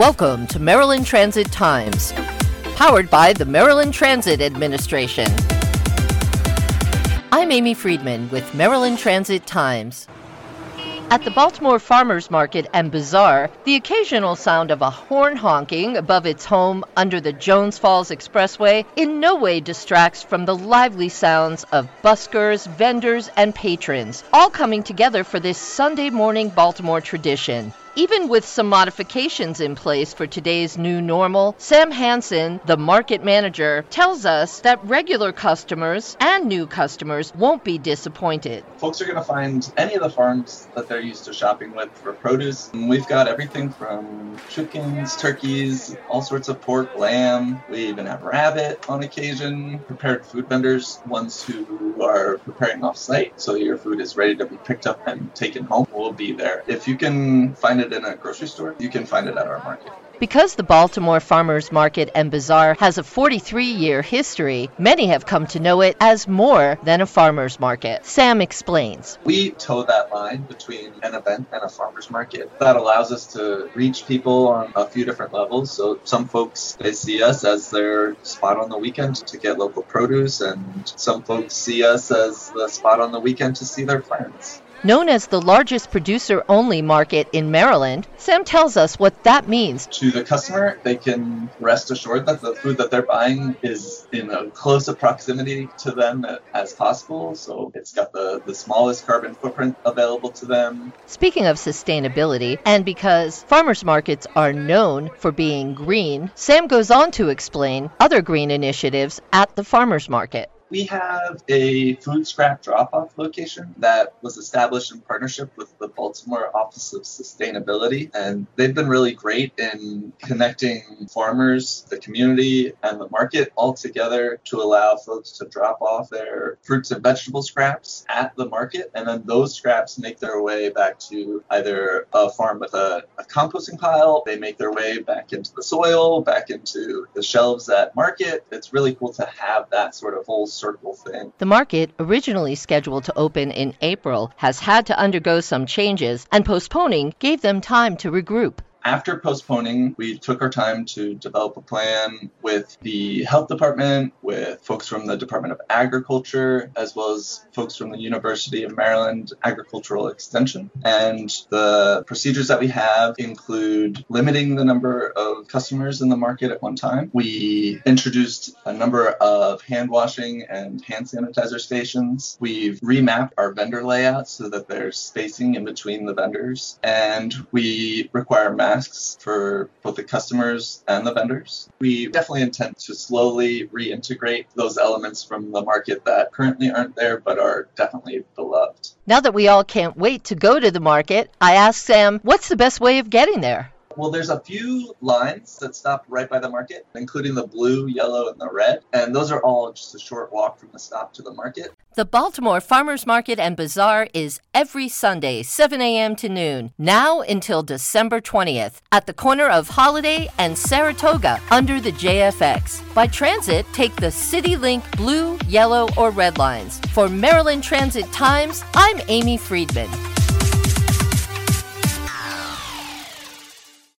Welcome to Maryland Transit Times, powered by the Maryland Transit Administration. I'm Amy Friedman with Maryland Transit Times. At the Baltimore Farmers Market and Bazaar, the occasional sound of a horn honking above its home under the Jones Falls Expressway in no way distracts from the lively sounds of buskers, vendors, and patrons, all coming together for this Sunday morning Baltimore tradition. Even with some modifications in place for today's new normal, Sam Hansen, the market manager, tells us that regular customers and new customers won't be disappointed. Folks are going to find any of the farms that they're used to shopping with for produce. And we've got everything from chickens, turkeys, all sorts of pork, lamb. We even have rabbit on occasion. Prepared food vendors, ones who are preparing off site, so your food is ready to be picked up and taken home, will be there. If you can find it in a grocery store, you can find it at our market. Because the Baltimore Farmers Market and Bazaar has a 43 year history, many have come to know it as more than a farmer's market. Sam explains. We toe that line between an event and a farmer's market. That allows us to reach people on a few different levels. So some folks, they see us as their spot on the weekend to get local produce, and some folks see us as the spot on the weekend to see their friends. Known as the largest producer only market in Maryland, Sam tells us what that means. To the customer, they can rest assured that the food that they're buying is in a close a proximity to them as possible. So it's got the, the smallest carbon footprint available to them. Speaking of sustainability, and because farmers markets are known for being green, Sam goes on to explain other green initiatives at the farmers market. We have a food scrap drop off location that was established in partnership with the Baltimore Office of Sustainability. And they've been really great in connecting farmers, the community, and the market all together to allow folks to drop off their fruits and vegetable scraps at the market. And then those scraps make their way back to either a farm with a, a composting pile, they make their way back into the soil, back into the shelves at market. It's really cool to have that sort of whole circle thing. The market, originally scheduled to open in April, has had to undergo some changes, and postponing gave them time to regroup. After postponing, we took our time to develop a plan with the health department, with folks from the Department of Agriculture, as well as folks from the University of Maryland Agricultural Extension. And the procedures that we have include limiting the number of customers in the market at one time. We introduced a number of hand washing and hand sanitizer stations. We've remapped our vendor layout so that there's spacing in between the vendors. And we require masks for both the customers and the vendors. We definitely intend to slowly reintegrate those elements from the market that currently aren't there but are definitely beloved. Now that we all can't wait to go to the market, I asked Sam, what's the best way of getting there? Well, there's a few lines that stop right by the market, including the blue, yellow, and the red. And those are all just a short walk from the stop to the market. The Baltimore Farmers Market and Bazaar is every Sunday, 7 a.m. to noon, now until December 20th, at the corner of Holliday and Saratoga under the JFX. By transit, take the CityLink blue, yellow, or red lines. For Maryland Transit Times, I'm Amy Friedman.